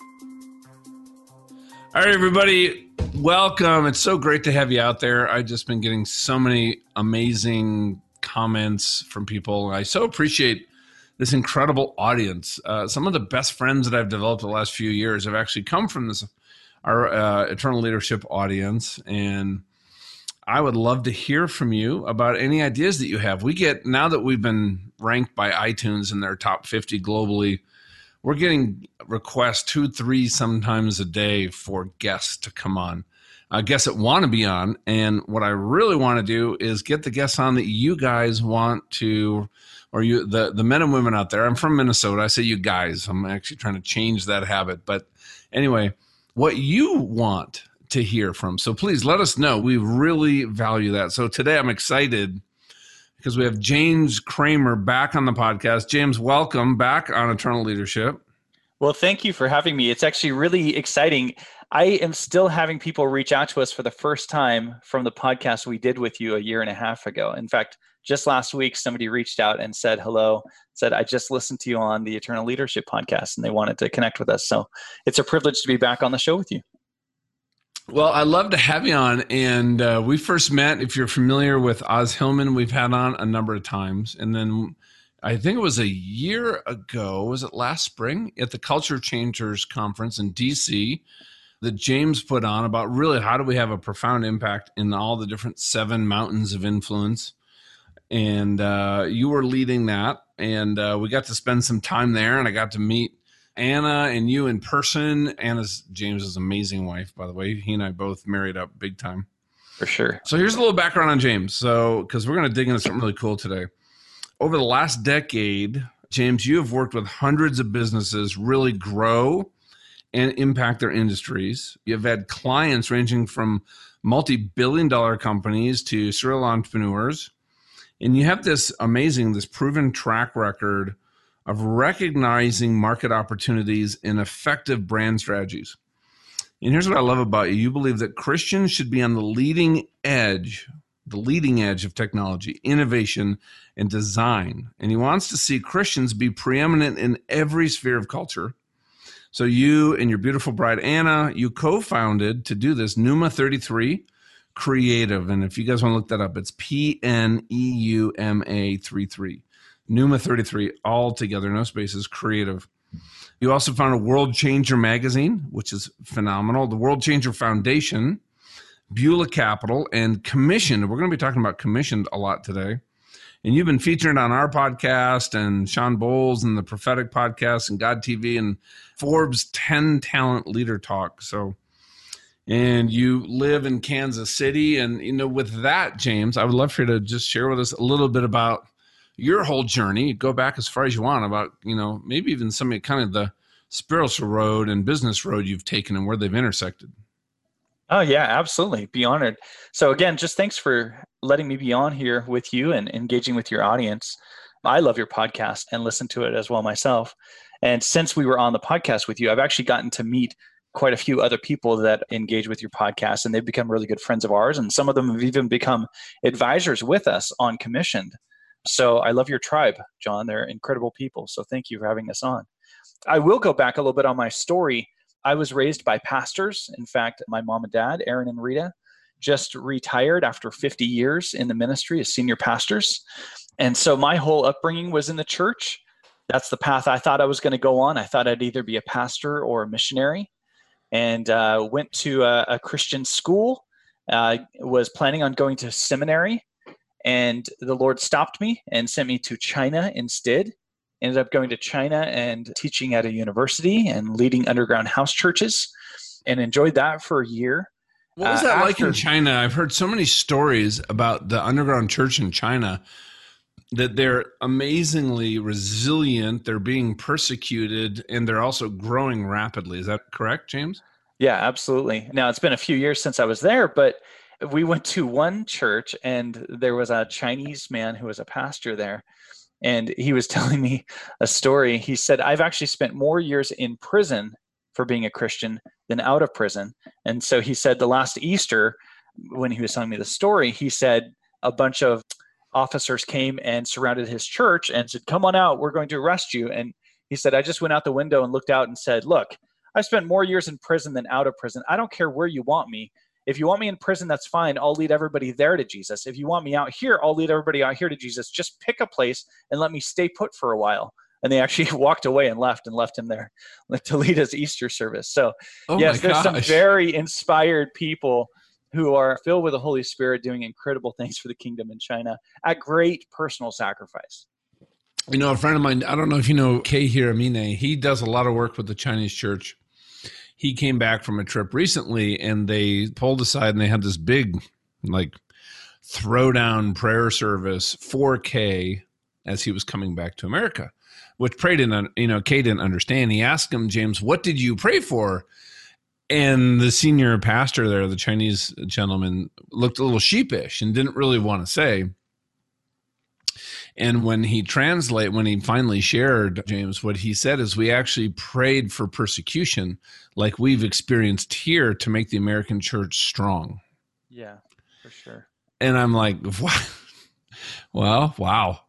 All right, everybody, welcome. It's so great to have you out there. I've just been getting so many amazing comments from people. I so appreciate this incredible audience. Uh, some of the best friends that I've developed the last few years have actually come from this our uh, eternal leadership audience, and I would love to hear from you about any ideas that you have. We get now that we've been ranked by iTunes in their top 50 globally we're getting requests two, three, sometimes a day for guests to come on. Uh, guests that want to be on. And what I really want to do is get the guests on that you guys want to, or you, the, the men and women out there. I'm from Minnesota. I say you guys. I'm actually trying to change that habit. But anyway, what you want to hear from. So please let us know. We really value that. So today I'm excited because we have James Kramer back on the podcast. James, welcome back on Eternal Leadership. Well, thank you for having me. It's actually really exciting. I am still having people reach out to us for the first time from the podcast we did with you a year and a half ago. In fact, just last week, somebody reached out and said hello, said, I just listened to you on the Eternal Leadership podcast, and they wanted to connect with us. So it's a privilege to be back on the show with you. Well, I'd love to have you on. And uh, we first met, if you're familiar with Os Hillman, we've had on a number of times. And then I think it was a year ago, was it last spring at the Culture Changers Conference in DC that James put on about really how do we have a profound impact in all the different seven mountains of influence. And uh, you were leading that. And uh, we got to spend some time there, and I got to meet Anna and you in person. Anna's James's amazing wife, by the way. He and I both married up big time. For sure. So here's a little background on James. So, because we're going to dig into something really cool today. Over the last decade, James, you have worked with hundreds of businesses really grow and impact their industries. You've had clients ranging from multi billion dollar companies to serial entrepreneurs. And you have this amazing, this proven track record of recognizing market opportunities and effective brand strategies. And here's what I love about you you believe that Christians should be on the leading edge, the leading edge of technology, innovation, and design. And he wants to see Christians be preeminent in every sphere of culture. So you and your beautiful bride Anna, you co-founded to do this Pneuma 33 Creative. And if you guys want to look that up, it's P N E U M A 33. Pneuma 33, all together, no spaces, creative. You also founded a World Changer magazine, which is phenomenal. The World Changer Foundation, Beulah Capital, and Commissioned. We're going to be talking about Commissioned a lot today. And you've been featured on our podcast and Shawn Bolz and the Prophetic Podcast and God TV and Forbes 10 Talent Leader Talk. So, and you live in Kansas City. And, you know, with that, James, I would love for you to just share with us a little bit about your whole journey, go back as far as you want about, you know, maybe even some of kind of the spiritual road and business road you've taken and where they've intersected. Oh yeah, absolutely. Be honored. So again, just thanks for letting me be on here with you and engaging with your audience. I love your podcast and listen to it as well myself. And since we were on the podcast with you, I've actually gotten to meet quite a few other people that engage with your podcast and they've become really good friends of ours and some of them have even become advisors with us on commissioned so I love your tribe, John. They're incredible people. So thank you for having us on. I will go back a little bit on my story. I was raised by pastors. In fact, my mom and dad, Aaron and Rita, just retired after 50 years in the ministry as senior pastors. And so my whole upbringing was in the church. That's the path I thought I was going to go on. I thought I'd either be a pastor or a missionary and uh, went to a, a Christian school. Uh, was planning on going to seminary and the Lord stopped me and sent me to China instead. Ended up going to China and teaching at a university and leading underground house churches and enjoyed that for a year. What was that uh, after, like in China? I've heard so many stories about the underground church in China that they're amazingly resilient, they're being persecuted, and they're also growing rapidly. Is that correct, James? Yeah, absolutely. Now, it's been a few years since I was there, but we went to one church and there was a Chinese man who was a pastor there. And he was telling me a story. He said, I've actually spent more years in prison for being a Christian than out of prison. And so he said, the last Easter, when he was telling me the story, he said a bunch of officers came and surrounded his church and said, Come on out, we're going to arrest you. And he said, I just went out the window and looked out and said, Look, I spent more years in prison than out of prison. I don't care where you want me. If you want me in prison, that's fine. I'll lead everybody there to Jesus. If you want me out here, I'll lead everybody out here to Jesus. Just pick a place and let me stay put for a while. And they actually walked away and left and left him there to lead his Easter service. So, oh yes, there's some very inspired people who are filled with the Holy Spirit doing incredible things for the kingdom in China at great personal sacrifice. You know, a friend of mine, I don't know if you know Kei Hiramine, he does a lot of work with the Chinese church he came back from a trip recently and they pulled aside and they had this big like throwdown prayer service 4k as he was coming back to america which pray didn't you know Kei didn't understand. He asked him james what did you pray for? And the senior pastor there the chinese gentleman looked a little sheepish and didn't really want to say and when he translate, when he finally shared, James, what he said is we actually prayed for persecution like we've experienced here to make the American church strong. Yeah, for sure. And I'm like, what? well, wow.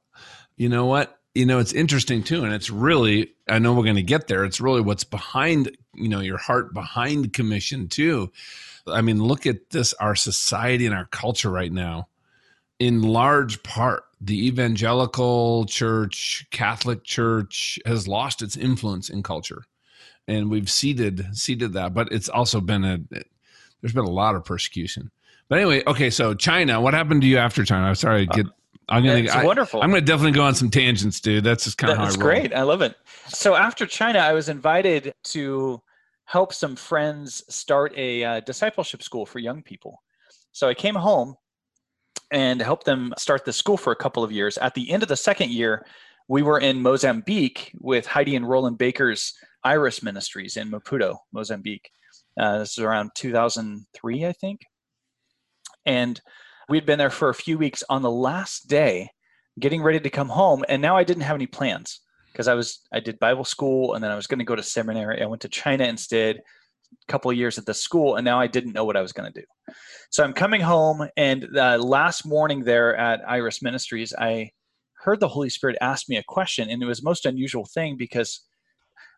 You know what? You know, it's interesting too. And it's really, I know we're going to get there. It's really what's behind, you know, your heart behind commission too. I mean, look at this, our society and our culture right now in large part, the evangelical church, Catholic church has lost its influence in culture. And we've ceded ceded that, but it's also been a there's been a lot of persecution. But anyway, okay, so China, what happened to you after China? I'm sorry, get I'm gonna it's I, wonderful. I'm gonna definitely go on some tangents, dude. That's just kind of That's great. I love it. So after China, I was invited to help some friends start a uh, discipleship school for young people. So I came home and helped them start the school for a couple of years. At the end of the second year, we were in Mozambique with Heidi and Rolland Baker's Iris Ministries in Maputo, Mozambique. Uh, this is around 2003, I think. And we'd been there for a few weeks on the last day, getting ready to come home. And now I didn't have any plans because I was I did Bible school and then I was going to go to seminary. I went to China instead, couple of years at the school and now i didn't know what i was going to do. So i'm coming home and the last morning there at iris ministries i heard the holy spirit ask me a question and it was most unusual thing because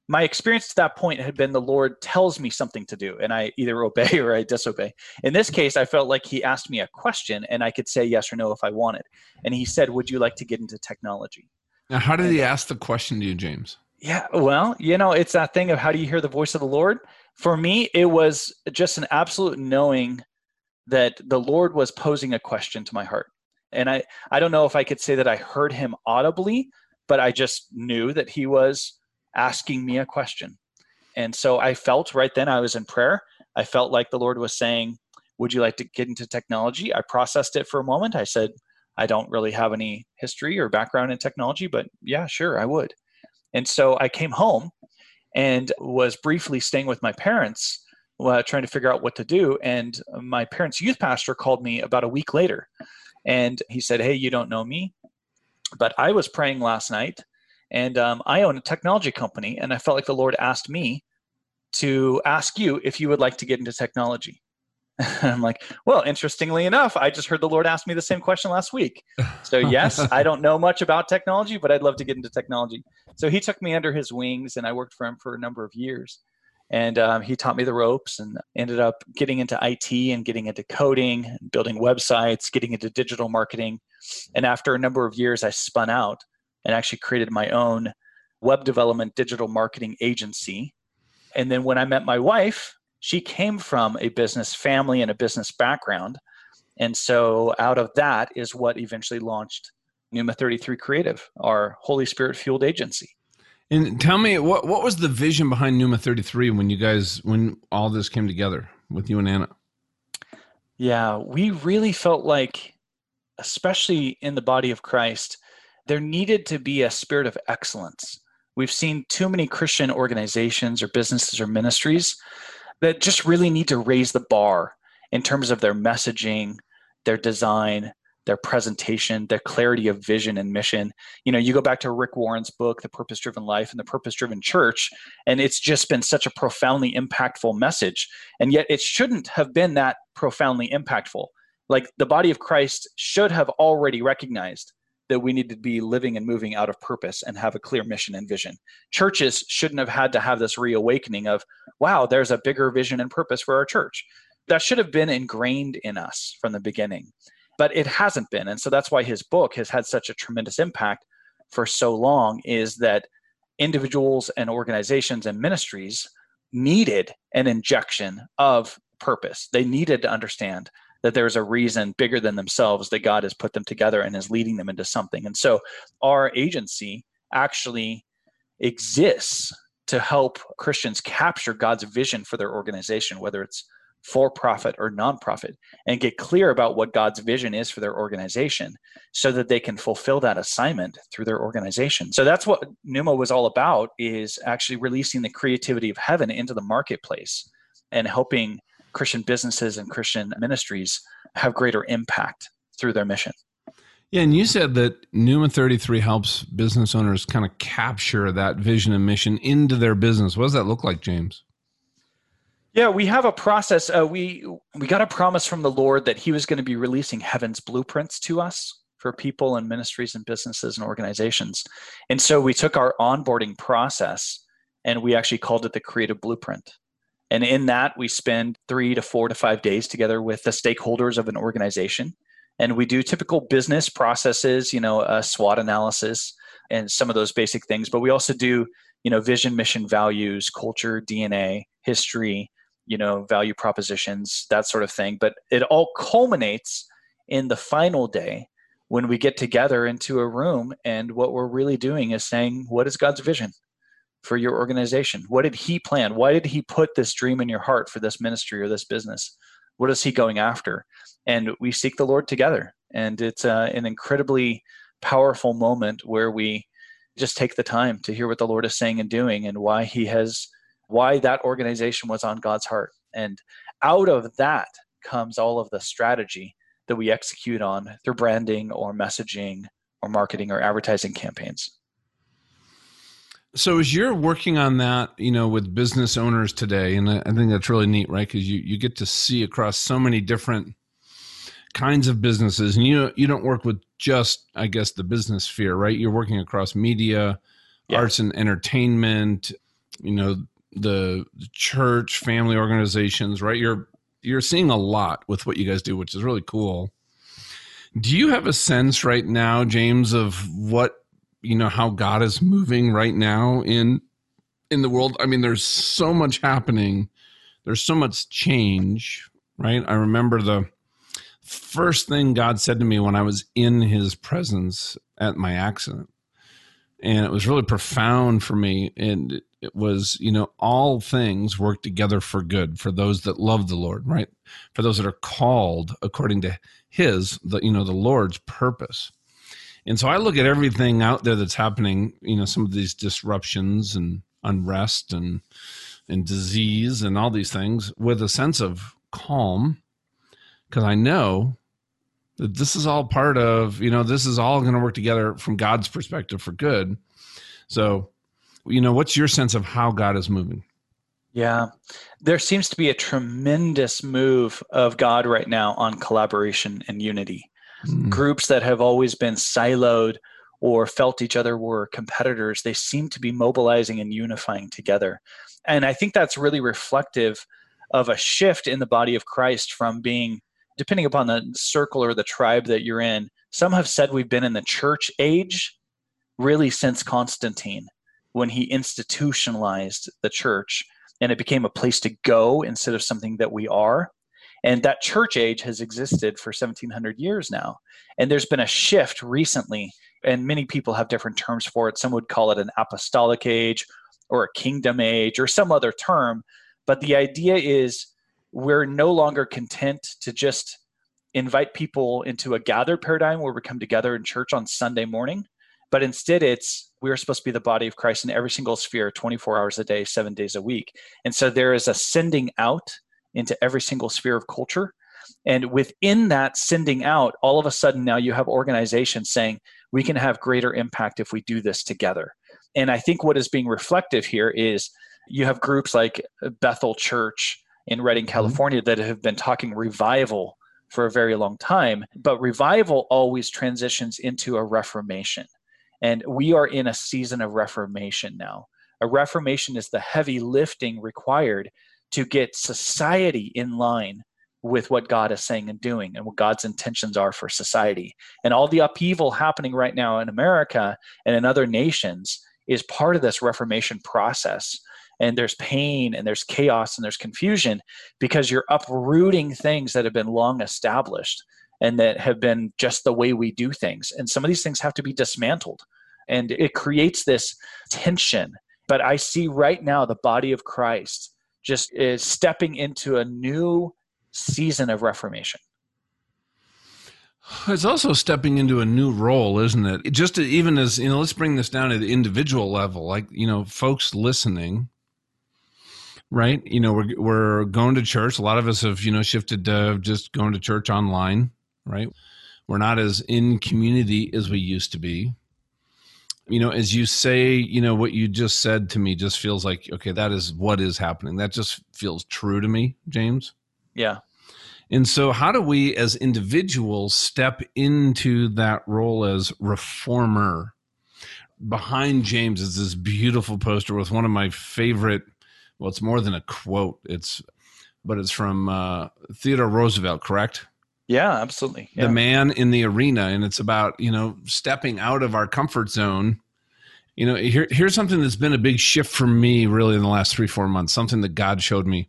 my experience to that point had been the lord tells me something to do and i either obey or i disobey. In this case i felt like he asked me a question and i could say yes or no if i wanted. And he said would you like to get into technology? Now how did and, he ask the question to you james yeah well you know it's that thing of how do you hear the voice of the lord for me, it was just an absolute knowing that the Lord was posing a question to my heart. And I, I don't know if I could say that I heard him audibly, but I just knew that he was asking me a question. And so I felt right then I was in prayer. I felt like the Lord was saying, Would you like to get into technology? I processed it for a moment. I said, I don't really have any history or background in technology, but yeah, sure, I would. And so I came home and was briefly staying with my parents uh, trying to figure out what to do and my parents youth pastor called me about a week later and he said hey you don't know me but i was praying last night and um, i own a technology company and i felt like the lord asked me to ask you if you would like to get into technology I'm like, well, interestingly enough, I just heard the Lord ask me the same question last week. So, yes, I don't know much about technology, but I'd love to get into technology. So, he took me under his wings, and I worked for him for a number of years. And um, he taught me the ropes and ended up getting into IT and getting into coding, building websites, getting into digital marketing. And after a number of years, I spun out and actually created my own web development digital marketing agency. And then when I met my wife, she came from a business family and a business background. And so out of that is what eventually launched Pneuma 33 Creative, our Holy Spirit fueled agency. And tell me what what was the vision behind Pneuma 33 when you guys when all this came together with you and Anna? Yeah, we really felt like especially in the body of Christ, there needed to be a spirit of excellence. We've seen too many Christian organizations or businesses or ministries that just really need to raise the bar in terms of their messaging, their design, their presentation, their clarity of vision and mission. You know, you go back to Rick Warren's book, The Purpose Driven Life and the Purpose Driven Church, and it's just been such a profoundly impactful message. And yet it shouldn't have been that profoundly impactful. Like the body of Christ should have already recognized that we need to be living and moving out of purpose and have a clear mission and vision. Churches shouldn't have had to have this reawakening of, wow, there's a bigger vision and purpose for our church. That should have been ingrained in us from the beginning, but it hasn't been. And so that's why his book has had such a tremendous impact for so long is that individuals and organizations and ministries needed an injection of purpose. They needed to understand that there's a reason bigger than themselves that God has put them together and is leading them into something. And so our agency actually exists to help Christians capture God's vision for their organization, whether it's for profit or nonprofit, and get clear about what God's vision is for their organization so that they can fulfill that assignment through their organization. So that's what Pneuma was all about is actually releasing the creativity of heaven into the marketplace and helping Christian businesses and Christian ministries have greater impact through their mission. Yeah, and you said that Pneuma 33 helps business owners kind of capture that vision and mission into their business. What does that look like, James? Yeah, we have a process. Uh, we we got a promise from the Lord that He was going to be releasing heaven's blueprints to us for people and ministries and businesses and organizations. And so we took our onboarding process and we actually called it the Creative Blueprint. And in that, we spend three to four to five days together with the stakeholders of an organization. And we do typical business processes, you know, a SWOT analysis and some of those basic things. But we also do, you know, vision, mission, values, culture, DNA, history, you know, value propositions, that sort of thing. But it all culminates in the final day when we get together into a room and what we're really doing is saying, what is God's vision? for your organization? What did he plan? Why did he put this dream in your heart for this ministry or this business? What is he going after? And we seek the Lord together. And it's uh, an incredibly powerful moment where we just take the time to hear what the Lord is saying and doing and why he has, why that organization was on God's heart. And out of that comes all of the strategy that we execute on through branding or messaging or marketing or advertising campaigns. So as you're working on that, you know, with business owners today, and I, think that's really neat, right? Because you you get to see across so many different kinds of businesses, and you you don't work with just, I guess, the business sphere, right? You're working across media, yeah. arts and entertainment, you know, the church, family organizations, right? You're you're seeing a lot with what you guys do, which is really cool. Do you have a sense right now, James, of what you know how God is moving right now in in the world. I mean, there's so much happening. There's so much change, right? I remember the first thing God said to me when I was in his presence at my accident. And it was really profound for me. And it was, you know, all things work together for good for those that love the Lord, right? For those that are called according to his, the, you know, the Lord's purpose. And so I look at everything out there that's happening, you know, some of these disruptions and unrest and and disease and all these things with a sense of calm because I know that this is all part of, you know, this is all going to work together from God's perspective for good. So, you know, what's your sense of how God is moving? Yeah. There seems to be a tremendous move of God right now on collaboration and unity mm. groups that have always been siloed or felt each other were competitors, they seem to be mobilizing and unifying together. And I think that's really reflective of a shift in the body of Christ from being, depending upon the circle or the tribe that you're in, some have said we've been in the church age really since Constantine when he institutionalized the church and it became a place to go instead of something that we are. And that church age has existed for 1700 years now. And there's been a shift recently, and many people have different terms for it. Some would call it an apostolic age or a kingdom age or some other term. But the idea is we're no longer content to just invite people into a gathered paradigm where we come together in church on Sunday morning, but instead it's we're supposed to be the body of Christ in every single sphere 24 hours a day, seven days a week. And so there is a sending out into every single sphere of culture. And within that sending out, all of a sudden now you have organizations saying, we can have greater impact if we do this together. And I think what is being reflective here is you have groups like Bethel Church in Redding, mm-hmm. California, mm-hmm. that have been talking revival for a very long time. But revival always transitions into a reformation. And we are in a season of reformation now. A reformation is the heavy lifting required to get society in line with what God is saying and doing and what God's intentions are for society. And all the upheaval happening right now in America and in other nations is part of this reformation process. And there's pain and there's chaos and there's confusion because you're uprooting things that have been long established and that have been just the way we do things. And some of these things have to be dismantled. And it creates this tension. But I see right now the body of Christ just is stepping into a new season of reformation. It's also stepping into a new role, isn't it? Just to, even as, you know, let's bring this down to the individual level. Like, you know, folks listening, right? You know, we're, we're going to church. A lot of us have, you know, shifted to just going to church online, right? We're not as in community as we used to be. You know, as you say, you know, what you just said to me just feels like, okay, that is what is happening. That just feels true to me, James. Yeah. And so, how do we as individuals step into that role as reformer? Behind James is this beautiful poster with one of my favorite. Well, it's more than a quote. It's, but it's from uh, Theodore Roosevelt, correct? Yeah, absolutely. Yeah. The man in the arena, and it's about you know stepping out of our comfort zone. You know, here, here's something that's been a big shift for me, really, in the last three, four months. Something that God showed me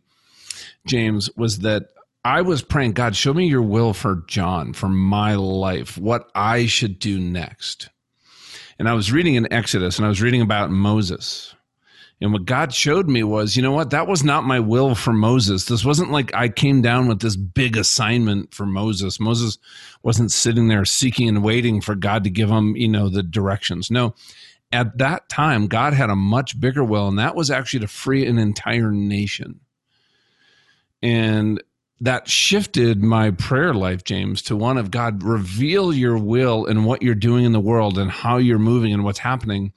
James, was that I was praying, God, show me your will for John, for my life, what I should do next. And I was reading in Exodus and I was reading about Moses. And what God showed me was, you know what? That was not my will for Moses. This wasn't like I came down with this big assignment for Moses. Moses wasn't sitting there seeking and waiting for God to give him, you know, the directions. No, at that time, God had a much bigger will, and that was actually to free an entire nation. And that shifted my prayer life, James, to one of God, reveal your will and what you're doing in the world and how you're moving and what's happening.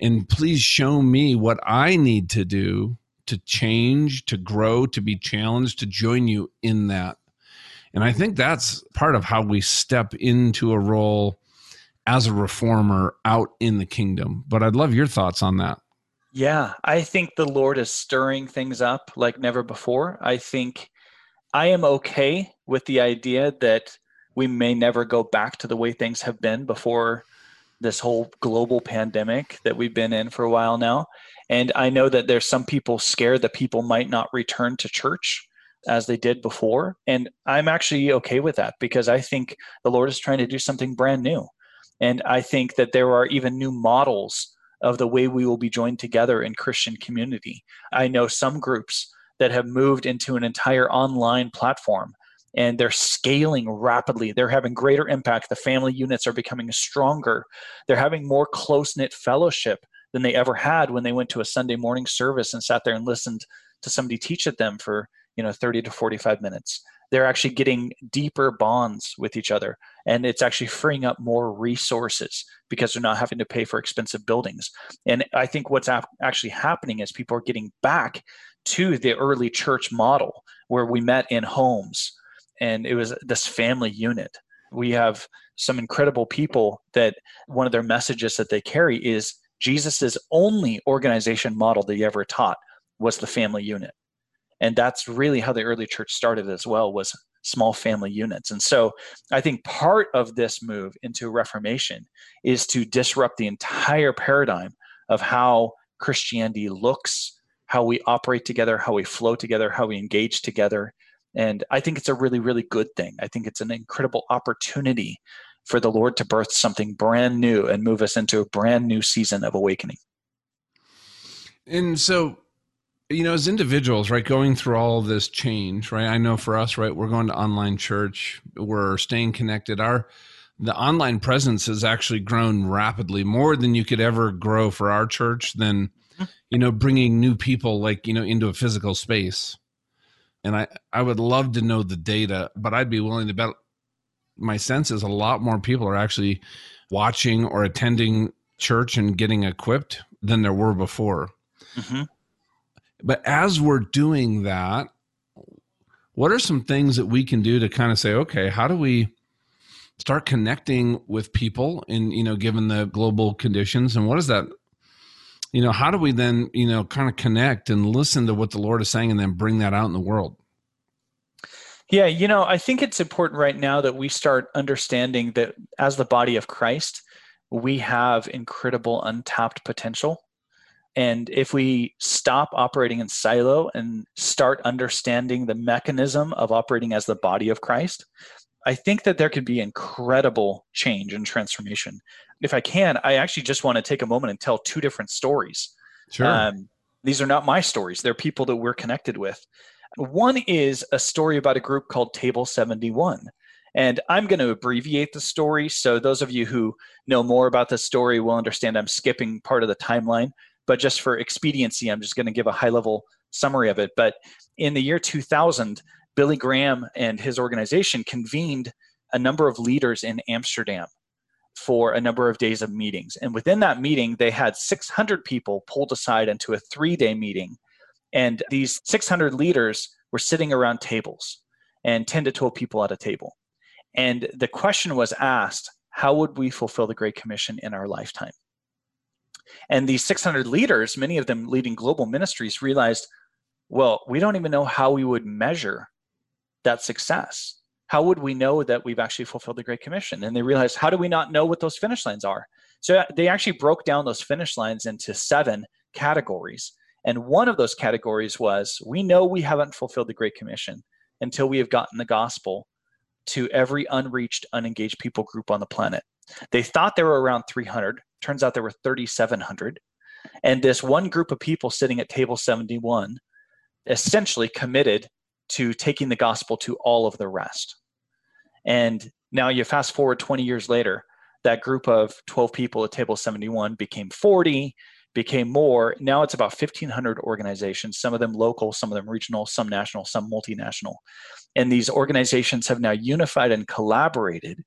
And please show me what I need to do to change, to grow, to be challenged, to join you in that. And I think that's part of how we step into a role as a reformer out in the kingdom. But I'd love your thoughts on that. Yeah, I think the Lord is stirring things up like never before. I think I am okay with the idea that we may never go back to the way things have been before this whole global pandemic that we've been in for a while now. And I know that there's some people scared that people might not return to church as they did before. And I'm actually okay with that because I think the Lord is trying to do something brand new. And I think that there are even new models of the way we will be joined together in Christian community. I know some groups that have moved into an entire online platform and they're scaling rapidly. They're having greater impact. The family units are becoming stronger. They're having more close knit fellowship than they ever had when they went to a Sunday morning service and sat there and listened to somebody teach at them for you know 30 to 45 minutes they're actually getting deeper bonds with each other and it's actually freeing up more resources because they're not having to pay for expensive buildings and i think what's actually happening is people are getting back to the early church model where we met in homes and it was this family unit. We have some incredible people that one of their messages that they carry is jesus's only organization model that he ever taught was the family unit. And that's really how the early church started as well was small family units. And so i think part of this move into reformation is to disrupt the entire paradigm of how christianity looks how we operate together how we flow together how we engage together and i think it's a really really good thing i think it's an incredible opportunity for the lord to birth something brand new and move us into a brand new season of awakening and so you know, as individuals, right, going through all this change, right? I know for us, right, we're going to online church, we're staying connected. Our the online presence has actually grown rapidly, more than you could ever grow for our church. Than mm-hmm. you know, bringing new people like you know into a physical space. And I I would love to know the data, but I'd be willing to bet. My sense is a lot more people are actually watching or attending church and getting equipped than there were before. Mm-hmm but as we're doing that, what are some things that we can do to kind of say, okay, how do we start connecting with people in, you know, given the global conditions? And what is that? You know, how do we then, you know, kind of connect and listen to what the Lord is saying and then bring that out in the world? Yeah, you know, I think it's important right now that we start understanding that as the body of Christ, we have incredible untapped potential. And if we stop operating in silo and start understanding the mechanism of operating as the body of Christ, I think that there could be incredible change and transformation. If I can, I actually just want to take a moment and tell two different stories. Sure. Um, these are not my stories, they're people that we're connected with. One is a story about a group called Table 71. And I'm going to abbreviate the story. So, those of you who know more about the story will understand I'm skipping part of the timeline. But just for expediency, I'm just going to give a high level summary of it. But in the year 2000, Billy Graham and his organization convened a number of leaders in Amsterdam for a number of days of meetings. And within that meeting, they had 600 people pulled aside into a three day meeting and these 600 leaders were sitting around tables and 10 to 12 people at a table. And the question was asked how would we fulfill the Great Commission in our lifetime? And these 600 leaders, many of them leading global ministries, realized well, we don't even know how we would measure that success. How would we know that we've actually fulfilled the Great Commission? And they realized, how do we not know what those finish lines are? So uh, they actually broke down those finish lines into seven categories. And one of those categories was we know we haven't fulfilled the Great Commission until we have gotten the gospel to every unreached, unengaged people group on the planet. They thought there were around 300. Turns out there were 3,700. And this one group of people sitting at table 71 essentially committed to taking the gospel to all of the rest. And now you fast forward 20 years later, that group of 12 people at table 71 became 40, became more. Now it's about 1,500 organizations, some of them local, some of them regional, some national, some multinational. And these organizations have now unified and collaborated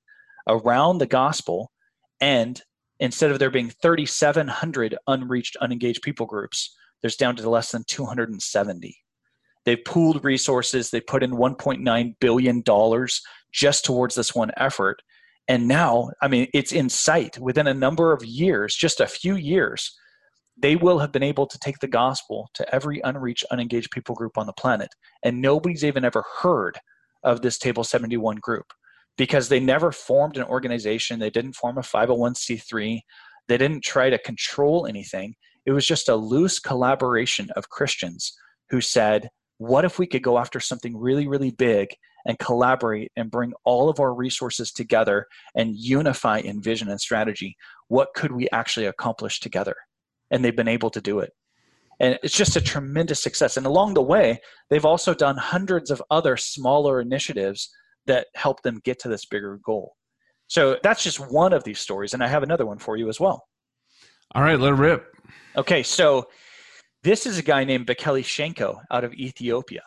around the gospel. And instead of there being 3,700 unreached, unengaged people groups, there's down to less than 270. They've pooled resources, they put in $1.9 billion just towards this one effort. And now, I mean, it's in sight within a number of years, just a few years, they will have been able to take the gospel to every unreached, unengaged people group on the planet. And nobody's even ever heard of this Table 71 group because they never formed an organization. They didn't form a 501c3. They didn't try to control anything. It was just a loose collaboration of Christians who said, what if we could go after something really, really big and collaborate and bring all of our resources together and unify in vision and strategy? What could we actually accomplish together? and they've been able to do it. And it's just a tremendous success. And along the way, they've also done hundreds of other smaller initiatives that help them get to this bigger goal. So that's just one of these stories. And I have another one for you as well. All right, let it rip. Okay, so this is a guy named Bekele Shanko out of Ethiopia.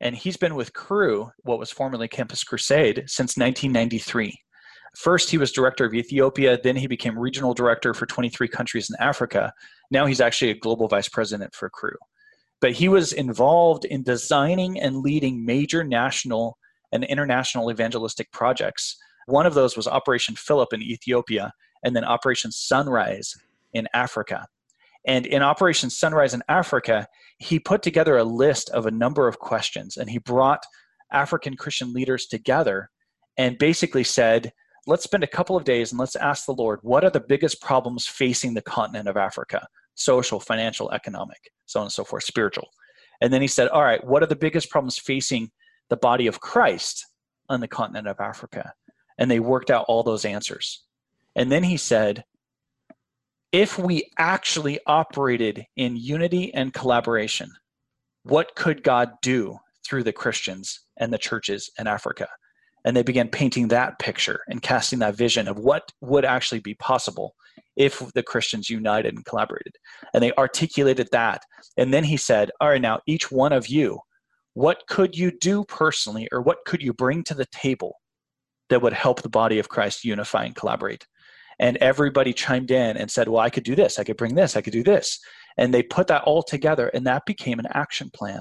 And he's been with Cru, what was formerly Campus Crusade, since 1993. First, he was director of Ethiopia, then he became regional director for 23 countries in Africa. Now he's actually a global vice president for Cru. But he was involved in designing and leading major national and international evangelistic projects. One of those was Operation Philip in Ethiopia, and then Operation Sunrise in Africa. And in Operation Sunrise in Africa, he put together a list of a number of questions and he brought African Christian leaders together and basically said, let's spend a couple of days and let's ask the Lord, what are the biggest problems facing the continent of Africa? Social, financial, economic, so on and so forth, spiritual. And then he said, all right, what are the biggest problems facing the body of Christ on the continent of Africa? And they worked out all those answers. And then he said, if we actually operated in unity and collaboration, what could God do through the Christians and the churches in Africa? and they began painting that picture and casting that vision of what would actually be possible if the Christians united and collaborated. And they articulated that. And then he said, All right, now each one of you, what could you do personally or what could you bring to the table that would help the body of Christ unify and collaborate? And everybody chimed in and said, Well, I could do this, I could bring this, I could do this. And they put that all together, and that became an action plan.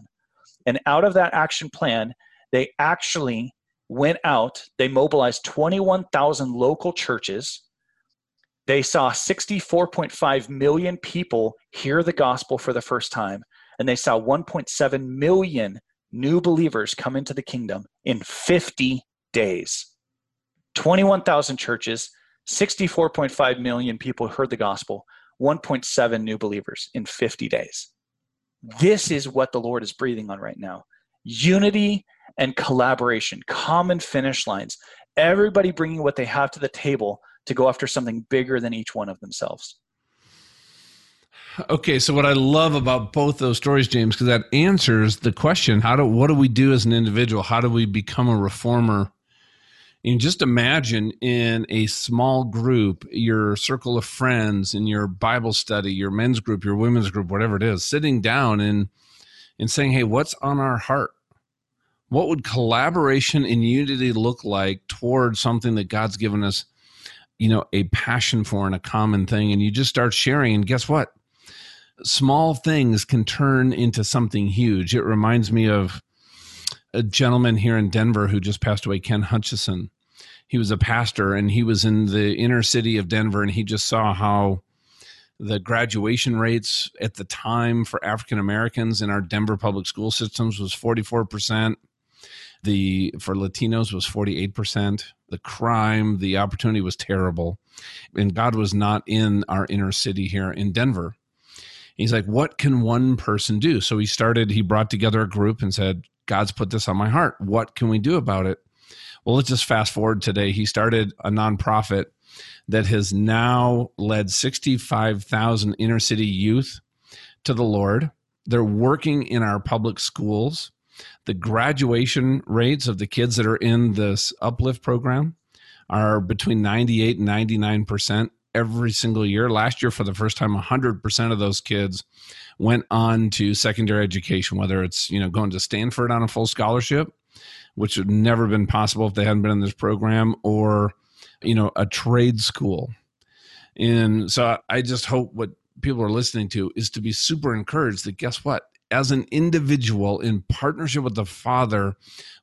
And out of that action plan, they actually went out, they mobilized 21,000 local churches. They saw 64.5 million people hear the gospel for the first time, and they saw 1.7 million new believers come into the kingdom in 50 days. 21,000 churches, 64.5 million people heard the gospel, 1.7 new believers in 50 days. This is what the Lord is breathing on right now unity and collaboration, common finish lines, everybody bringing what they have to the table to go after something bigger than each one of themselves. Okay, so what I love about both those stories, James, because that answers the question: How do what do we do as an individual? How do we become a reformer? And just imagine in a small group, your circle of friends, in your Bible study, your men's group, your women's group, whatever it is, sitting down and and saying, "Hey, what's on our heart? What would collaboration and unity look like towards something that God's given us, you know, a passion for and a common thing?" And you just start sharing, and guess what? Small things can turn into something huge. It reminds me of a gentleman here in Denver who just passed away, Ken Hutchison. He was a pastor and he was in the inner city of Denver and he just saw how the graduation rates at the time for African Americans in our Denver public school systems was 44%. The for Latinos was 48%. The crime, the opportunity was terrible. And God was not in our inner city here in Denver. He's like, what can one person do? So he started, he brought together a group and said, God's put this on my heart. What can we do about it? Well, let's just fast forward today. He started a nonprofit that has now led 65,000 inner city youth to the Lord. They're working in our public schools. The graduation rates of the kids that are in this uplift program are between 98 and 99% every single year. Last year, for the first time, 100% of those kids went on to secondary education, whether it's, you know, going to Stanford on a full scholarship, which would never been possible if they hadn't been in this program, or you know, a trade school. And so I just hope what people are listening to is to be super encouraged that guess what? As an individual in partnership with the Father,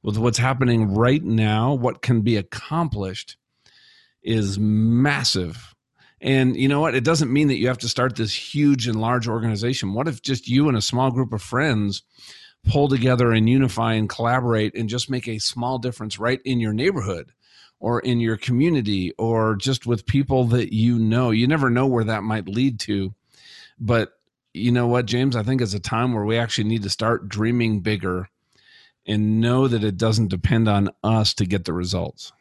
with what's happening right now, what can be accomplished is massive. And you know what? It doesn't mean that you have to start this huge and large organization. What if just you and a small group of friends pull together and unify and collaborate and just make a small difference right in your neighborhood? or in your community or just with people that you know. You never know where that might lead to. But you know what, James? I think it's a time where we actually need to start dreaming bigger and know that it doesn't depend on us to get the results.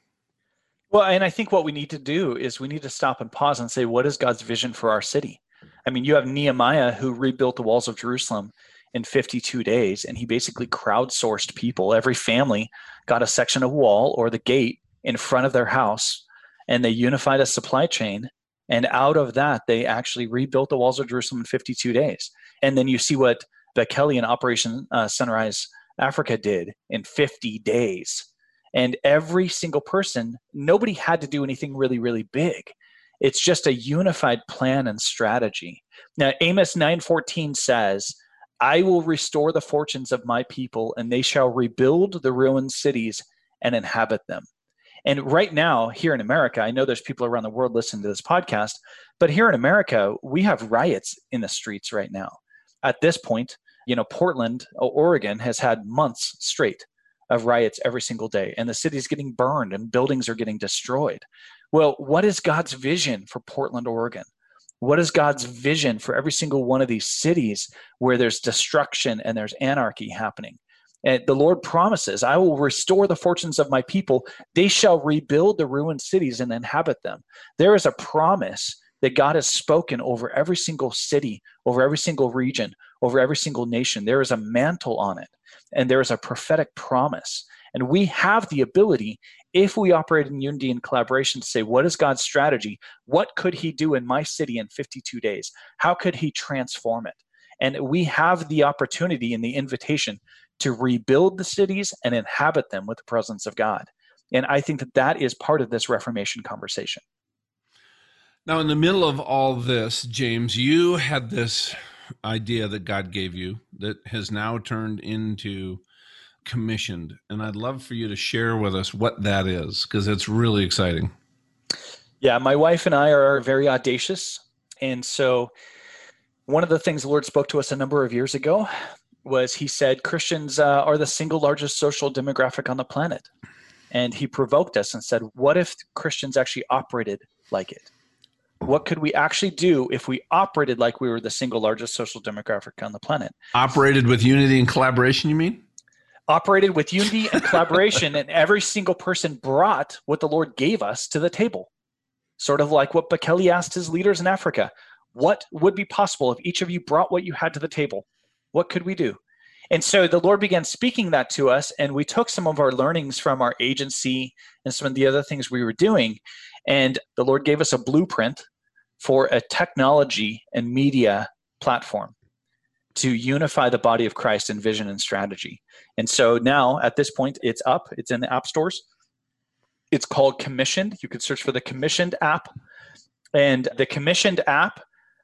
Well, and I think what we need to do is we need to stop and pause and say, what is God's vision for our city? I mean, you have Nehemiah who rebuilt the walls of Jerusalem in 52 days, and he basically crowdsourced people. Every family got a section of wall or the gate in front of their house and they unified a supply chain and out of that they actually rebuilt the walls of jerusalem in 52 days. And then you see what Bekele and operation uh, sunrise africa did in 50 days. And every single person nobody had to do anything really really big. It's just a unified plan and strategy. Now amos 9.14 says i will restore the fortunes of my people and they shall rebuild the ruined cities and inhabit them and right now, here in America, I know there's people around the world listening to this podcast, but here in America, we have riots in the streets right now. At this point, you know, Portland, Oregon has had months straight of riots every single day, and the city's getting burned and buildings are getting destroyed. Well, what is God's vision for Portland, Oregon? What is God's vision for every single one of these cities where there's destruction and there's anarchy happening? And the Lord promises, I will restore the fortunes of my people. They shall rebuild the ruined cities and inhabit them. There is a promise that God has spoken over every single city, over every single region, over every single nation. There is a mantle on it, and there is a prophetic promise. And we have the ability, if we operate in unity and collaboration, to say, what is God's strategy? What could He do in my city in 52 days? How could He transform it? And we have the opportunity and the invitation to rebuild the cities and inhabit them with the presence of God. And I think that that is part of this Reformation conversation. Now, in the middle of all this, James, you had this idea that God gave you that has now turned into commissioned. And I'd love for you to share with us what that is because it's really exciting. Yeah, my wife and I are very audacious. And so, one of the things the Lord spoke to us a number of years ago was He said Christians uh, are the single largest social demographic on the planet. And He provoked us and said, What if Christians actually operated like it? What could we actually do if we operated like we were the single largest social demographic on the planet? Operated with unity and collaboration, you mean? Operated with unity and collaboration, and every single person brought what the Lord gave us to the table sort of like what Bekele asked his leaders in Africa. What would be possible if each of you brought what you had to the table? What could we do? And so the Lord began speaking that to us, and we took some of our learnings from our agency and some of the other things we were doing. And the Lord gave us a blueprint for a technology and media platform to unify the body of Christ in vision and strategy. And so now at this point, it's up, it's in the app stores. It's called Commissioned. You could search for the Commissioned app. And the Commissioned app,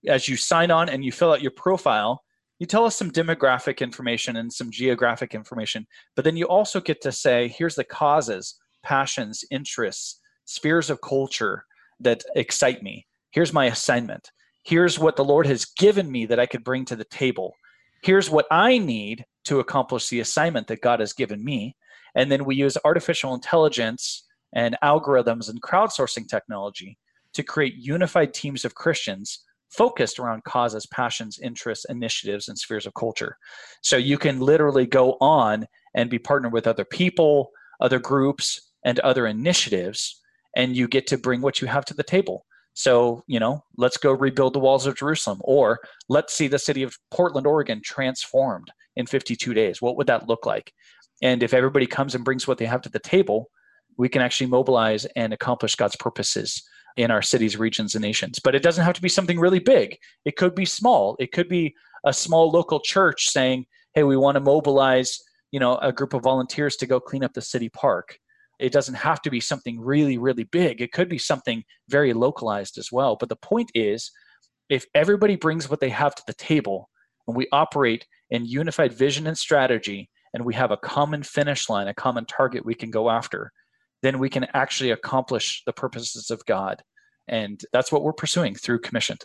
as you sign on and you fill out your profile, you tell us some demographic information and some geographic information. But then you also get to say, here's the causes, passions, interests, spheres of culture that excite me. Here's my assignment. Here's what the Lord has given me that I could bring to the table. Here's what I need to accomplish the assignment that God has given me. And then we use artificial intelligence and algorithms and crowdsourcing technology to create unified teams of Christians focused around causes, passions, interests, initiatives, and spheres of culture. So you can literally go on and be partnered with other people, other groups, and other initiatives, and you get to bring what you have to the table. So, you know, let's go rebuild the walls of Jerusalem, or let's see the city of Portland, Oregon transformed in 52 days. What would that look like? And if everybody comes and brings what they have to the table, we can actually mobilize and accomplish God's purposes in our cities, regions, and nations. But it doesn't have to be something really big. It could be small. It could be a small local church saying, "Hey, we want to mobilize, you know, a group of volunteers to go clean up the city park." It doesn't have to be something really, really big. It could be something very localized as well. But the point is, if everybody brings what they have to the table and we operate in unified vision and strategy, and we have a common finish line, a common target we can go after, then we can actually accomplish the purposes of God. And that's what we're pursuing through commissioned.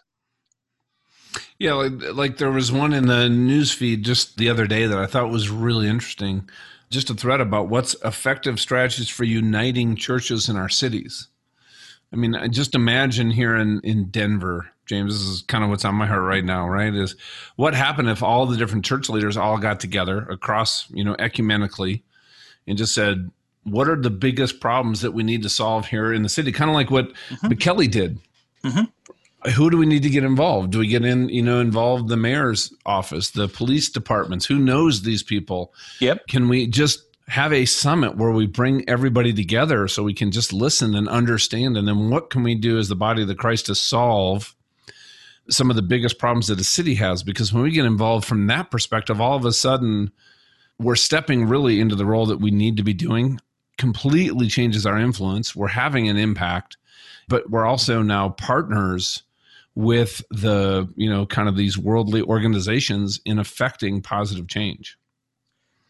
Yeah, like, like there was one in the news feed just the other day that I thought was really interesting. Just a thread about what's effective strategies for uniting churches in our cities. I mean, just imagine here in, in Denver, James, this is kind of what's on my heart right now, right? Is what happened if all the different church leaders all got together across, you know, ecumenically and just said, what are the biggest problems that we need to solve here in the city? Kind of like what mm-hmm. Bekele did. Mm-hmm. Who do we need to get involved? Do we get in, you know, involve the mayor's office, the police departments? Who knows these people? Yep. Can we just have a summit where we bring everybody together so we can just listen and understand? And then what can we do as the body of the Christ to solve some of the biggest problems that a city has? Because when we get involved from that perspective, all of a sudden, we're stepping really into the role that we need to be doing completely changes our influence. We're having an impact, but we're also now partners with the, you know, kind of these worldly organizations in affecting positive change.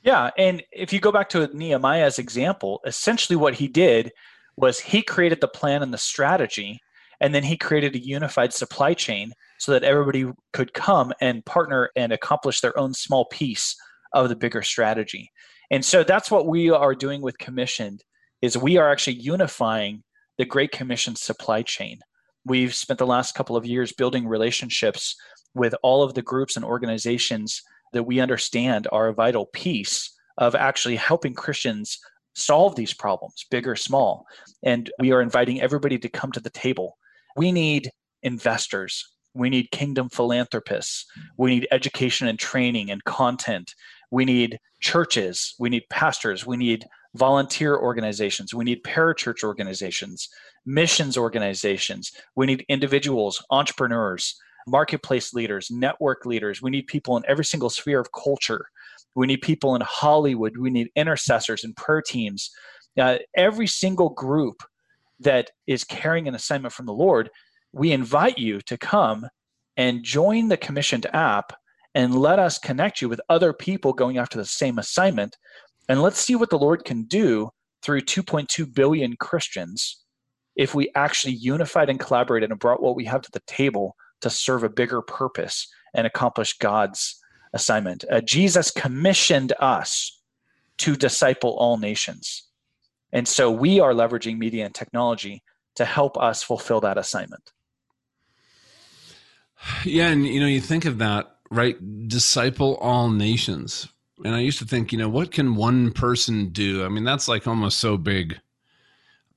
Yeah. And if you go back to Nehemiah's example, essentially what he did was he created the plan and the strategy, and then he created a unified supply chain so that everybody could come and partner and accomplish their own small piece of the bigger strategy. And so that's what we are doing with commissioned is we are actually unifying the Great Commission supply chain. We've spent the last couple of years building relationships with all of the groups and organizations that we understand are a vital piece of actually helping Christians solve these problems, big or small. And we are inviting everybody to come to the table. We need investors. We need kingdom philanthropists. We need education and training and content. We need churches, we need pastors, we need volunteer organizations, we need parachurch organizations, missions organizations, we need individuals, entrepreneurs, marketplace leaders, network leaders. We need people in every single sphere of culture. We need people in Hollywood. We need intercessors and prayer teams. Uh, every single group that is carrying an assignment from the Lord, we invite you to come and join the commissioned app and let us connect you with other people going after the same assignment And let's see what the Lord can do through 2.2 billion Christians if we actually unified and collaborated and brought what we have to the table to serve a bigger purpose and accomplish God's assignment. Uh, Jesus commissioned us to disciple all nations. And so we are leveraging media and technology to help us fulfill that assignment. Yeah, and you know, you think of that, right? Disciple all nations. And I used to think, you know, what can one person do? I mean, that's like almost so big.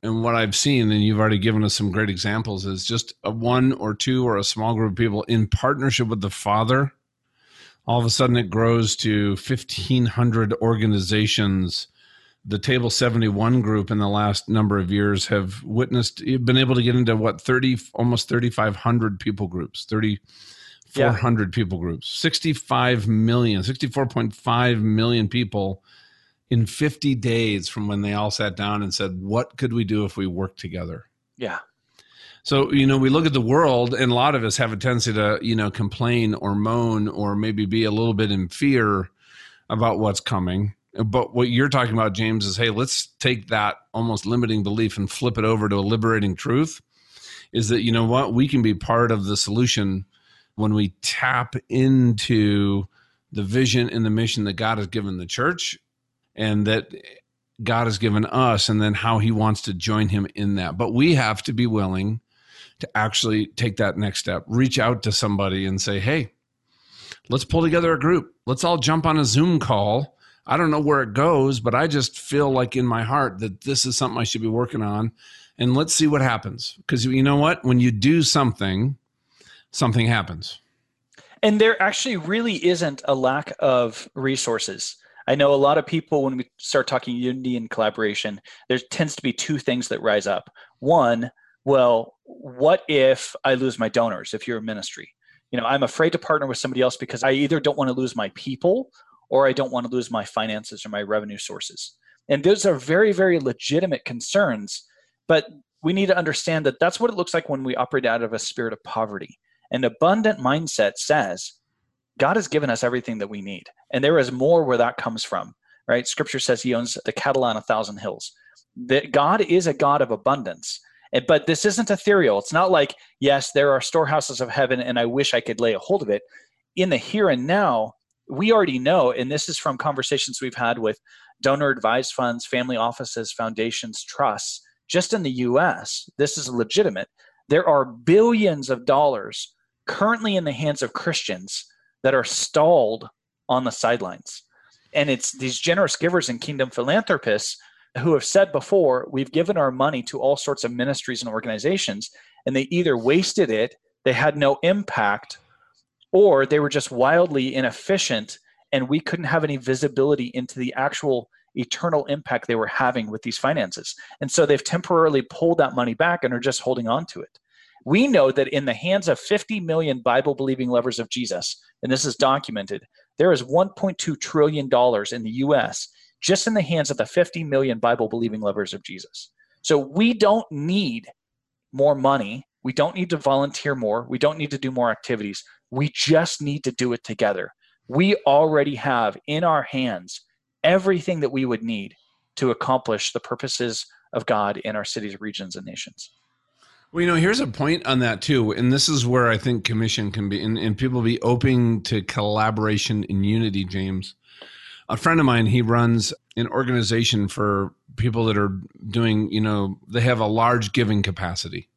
And what I've seen, and you've already given us some great examples, is just a one or two or a small group of people in partnership with the Father. All of a sudden, it grows to 1,500 organizations. The Table 71 group in the last number of years have witnessed, been able to get into what, 30, almost 3,500 people groups, 30 400 yeah. people groups, 65 million, 64.5 million people in 50 days from when they all sat down and said, What could we do if we work together? Yeah. So, you know, we look at the world and a lot of us have a tendency to, you know, complain or moan or maybe be a little bit in fear about what's coming. But what you're talking about, James, is hey, let's take that almost limiting belief and flip it over to a liberating truth. Is that, you know what, we can be part of the solution when we tap into the vision and the mission that God has given the church and that God has given us, and then how he wants to join him in that. But we have to be willing to actually take that next step, reach out to somebody and say, hey, let's pull together a group. Let's all jump on a Zoom call. I don't know where it goes, but I just feel like in my heart that this is something I should be working on. And let's see what happens. Because you know what? When you do something, something happens. And there actually really isn't a lack of resources. I know a lot of people, when we start talking unity and collaboration, there tends to be two things that rise up. One, well, what if I lose my donors if you're a ministry? You know, I'm afraid to partner with somebody else because I either don't want to lose my people or I don't want to lose my finances or my revenue sources. And those are very, very legitimate concerns. But we need to understand that that's what it looks like when we operate out of a spirit of poverty. An abundant mindset says, God has given us everything that we need. And there is more where that comes from, right? Scripture says he owns the cattle on a thousand hills. That God is a God of abundance. But this isn't ethereal. It's not like, yes, there are storehouses of heaven and I wish I could lay a hold of it. In the here and now, we already know, and this is from conversations we've had with donor advised funds, family offices, foundations, trusts, just in the US, this is legitimate. There are billions of dollars currently in the hands of Christians that are stalled on the sidelines. And it's these generous givers and kingdom philanthropists who have said before, we've given our money to all sorts of ministries and organizations, and they either wasted it, they had no impact, or they were just wildly inefficient, and we couldn't have any visibility into the actual eternal impact they were having with these finances. And so they've temporarily pulled that money back and are just holding on to it. We know that in the hands of 50 million Bible believing lovers of Jesus, and this is documented, there is $1.2 trillion in the US just in the hands of the 50 million Bible believing lovers of Jesus. So we don't need more money. We don't need to volunteer more. We don't need to do more activities. We just need to do it together. We already have in our hands everything that we would need to accomplish the purposes of God in our cities, regions, and nations. Well, you know, here's a point on that too, and this is where I think commission can be, and, and people be open to collaboration and unity. James, a friend of mine, he runs an organization for people that are doing, you know, they have a large giving capacity.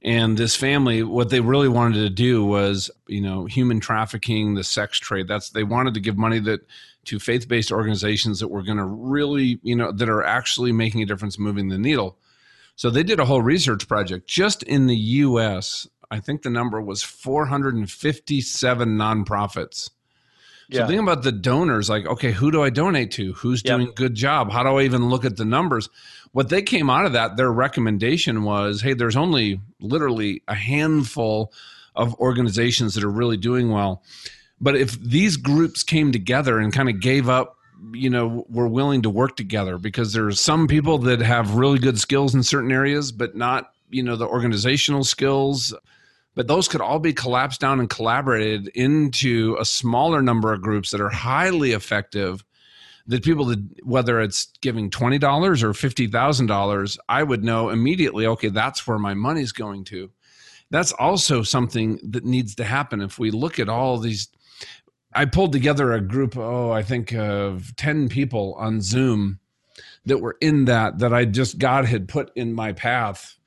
And this family, what they really wanted to do was, you know, human trafficking, the sex trade. That's they wanted to give money that to faith-based organizations that were going to really, you know, that are actually making a difference, moving the needle. So they did a whole research project just in the US. I think the number was 457 nonprofits. So think about the donors like, okay, who do I donate to? Who's yep. doing a good job? How do I even look at the numbers? What they came out of that, their recommendation was, hey, there's only literally a handful of organizations that are really doing well. But if these groups came together and kind of gave up you know we're willing to work together because there's some people that have really good skills in certain areas but not you know the organizational skills but those could all be collapsed down and collaborated into a smaller number of groups that are highly effective that people that whether it's giving $20 or $50,000, I would know immediately, okay, that's where my money's going to. That's also something that needs to happen. If we look at all these, I pulled together a group, oh, I think of 10 people on Zoom that were in that, that I just, God had put in my path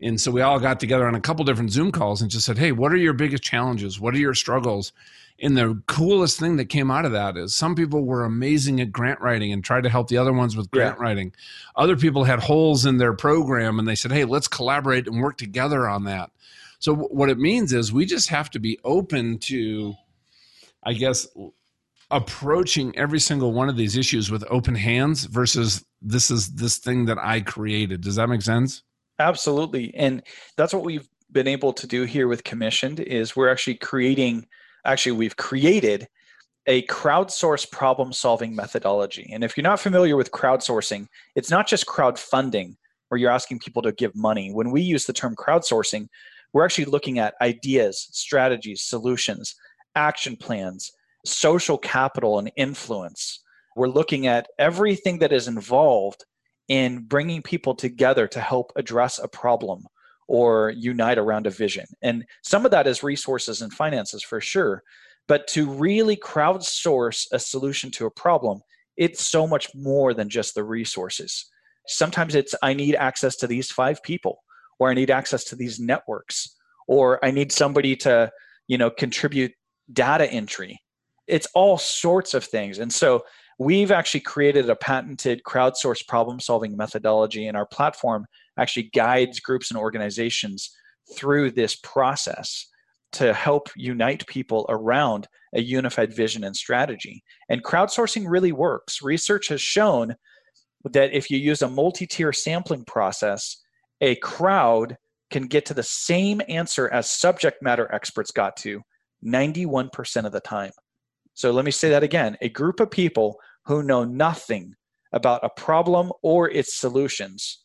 and so we all got together on a couple different Zoom calls and just said, Hey, what are your biggest challenges? What are your struggles? And the coolest thing that came out of that is some people were amazing at grant writing and tried to help the other ones with grant yeah. writing. Other people had holes in their program and they said, Hey, let's collaborate and work together on that. So, what it means is we just have to be open to, I guess, approaching every single one of these issues with open hands versus this is this thing that I created. Does that make sense? Absolutely. And that's what we've been able to do here with commissioned is we're actually creating actually we've created a crowdsource problem solving methodology. And if you're not familiar with crowdsourcing, it's not just crowdfunding where you're asking people to give money. When we use the term crowdsourcing, we're actually looking at ideas, strategies, solutions, action plans, social capital, and influence. We're looking at everything that is involved in bringing people together to help address a problem or unite around a vision. And some of that is resources and finances for sure. But to really crowdsource a solution to a problem, it's so much more than just the resources. Sometimes it's I need access to these five people, or I need access to these networks, or I need somebody to, you know, contribute data entry. It's all sorts of things. And so we've actually created a patented crowdsourced problem solving methodology and our platform actually guides groups and organizations through this process to help unite people around a unified vision and strategy and crowdsourcing really works research has shown that if you use a multi-tier sampling process a crowd can get to the same answer as subject matter experts got to 91% of the time so let me say that again a group of people who know nothing about a problem or its solutions.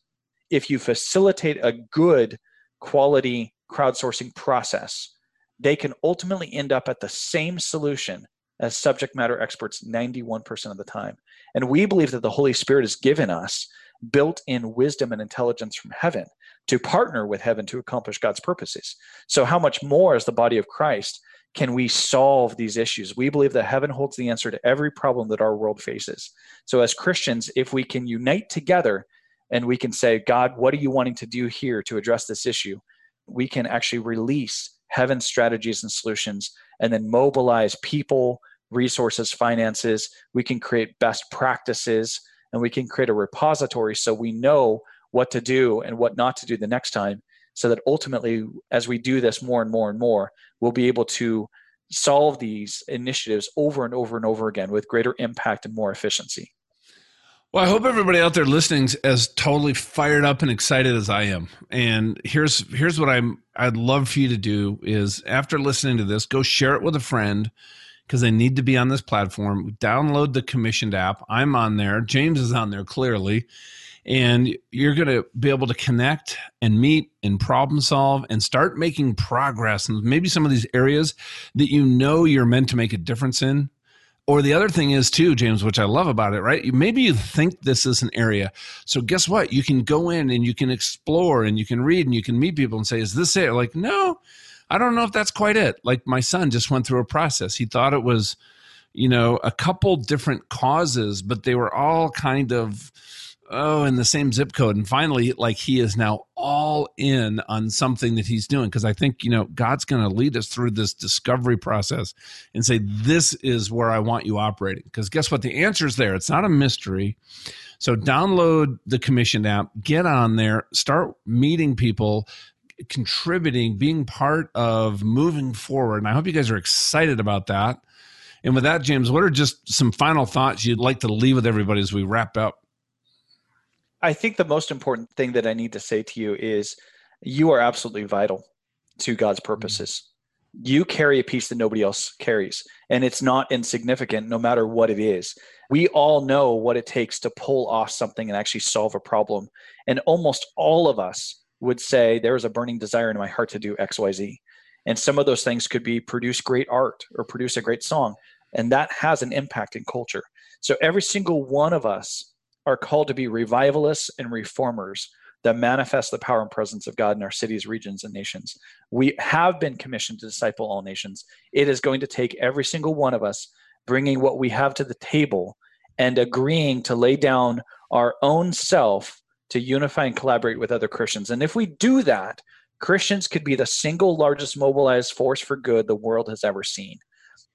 If you facilitate a good quality crowdsourcing process, they can ultimately end up at the same solution as subject matter experts 91% of the time. And we believe that the Holy Spirit has given us built in wisdom and intelligence from heaven to partner with heaven to accomplish God's purposes. So, how much more as the body of Christ can we solve these issues? We believe that heaven holds the answer to every problem that our world faces. So, as Christians, if we can unite together and we can say, God, what are you wanting to do here to address this issue? We can actually release heaven's strategies and solutions and then mobilize people, resources, finances. We can create best practices and we can create a repository so we know what to do and what not to do the next time so that ultimately as we do this more and more and more we'll be able to solve these initiatives over and over and over again with greater impact and more efficiency well, I hope everybody out there listening is as totally fired up and excited as I am. And here's here's what I'm I'd love for you to do is after listening to this, go share it with a friend because they need to be on this platform. Download the commissioned app. I'm on there. James is on there clearly and you're going to be able to connect and meet and problem solve and start making progress and maybe some of these areas that you know you're meant to make a difference in. Or the other thing is too james which i love about it right? Maybe you think this is an area. So guess what? You can go in and you can explore and you can read and you can meet people and say is this it? Like no i don't know if that's quite it. Like my son just went through a process. He thought it was you know a couple different causes but they were all kind of oh in the same zip code. And finally like he is now all in on something that he's doing. Because i think you know god's going to lead us through this discovery process and say this is where i want you operating. Because guess what? The answer is there. It's not a mystery. So download the commissioned app get on there start meeting people contributing being part of moving forward. And i hope you guys are excited about that. And with that james what are just some final thoughts you'd like to leave with everybody as we wrap up I think the most important thing that I need to say to you is you are absolutely vital to God's mm-hmm. purposes. You carry a piece that nobody else carries, and it's not insignificant no matter what it is. We all know what it takes to pull off something and actually solve a problem. And almost all of us would say, There is a burning desire in my heart to do XYZ. And some of those things could be produce great art or produce a great song. And that has an impact in culture. So every single one of us are called to be revivalists and reformers that manifest the power and presence of God in our cities, regions, and nations. We have been commissioned to disciple all nations. It is going to take every single one of us bringing what we have to the table and agreeing to lay down our own self to unify and collaborate with other Christians. And if we do that, Christians could be the single largest mobilized force for good the world has ever seen.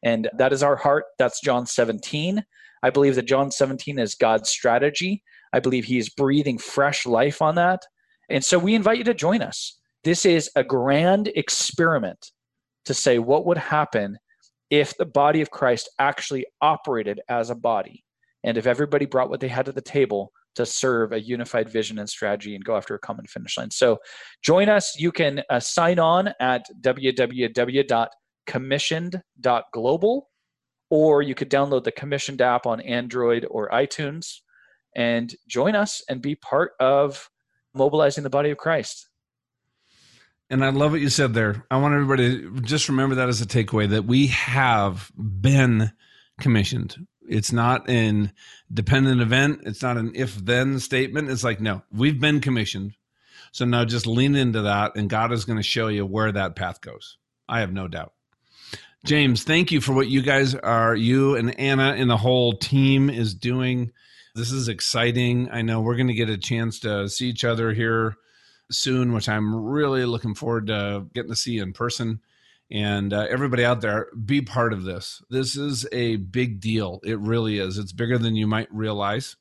And that is our heart. That's John 17. I believe that John 17 is God's strategy. I believe he is breathing fresh life on that. And so we invite you to join us. This is a grand experiment to say what would happen if the body of Christ actually operated as a body and if everybody brought what they had to the table to serve a unified vision and strategy and go after a common finish line. So join us. You can uh, sign on at www.commissioned.global or you could download the commissioned app on Android or iTunes and join us and be part of mobilizing the body of Christ. And I love what you said there. I want everybody to just remember that as a takeaway that we have been commissioned. It's not an dependent event. It's not an if then statement. It's like, no, we've been commissioned. So now just lean into that, and God is going to show you where that path goes. I have no doubt. James, thank you for what you guys are, you and Anna and the whole team is doing. This is exciting. I know we're going to get a chance to see each other here soon, which I'm really looking forward to getting to see in person. And uh, everybody out there, be part of this. This is a big deal. It really is. It's bigger than you might realize.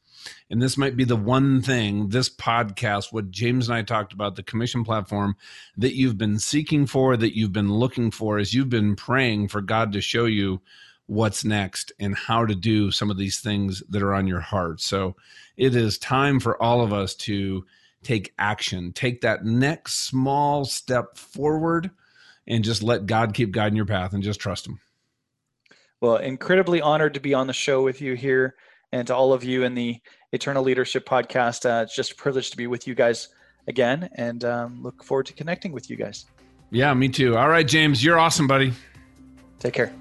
And this might be the one thing, this podcast, what James and I talked about, the commission platform that you've been seeking for, that you've been looking for, as you've been praying for God to show you what's next and how to do some of these things that are on your heart. So it is time for all of us to take action, take that next small step forward, and just let God keep guiding your path and just trust Him. Well, incredibly honored to be on the show with you here and to all of you in the Eternal Leadership Podcast. Uh, it's just a privilege to be with you guys again and um, look forward to connecting with you guys. Yeah, me too. All right, James, you're awesome, buddy. Take care.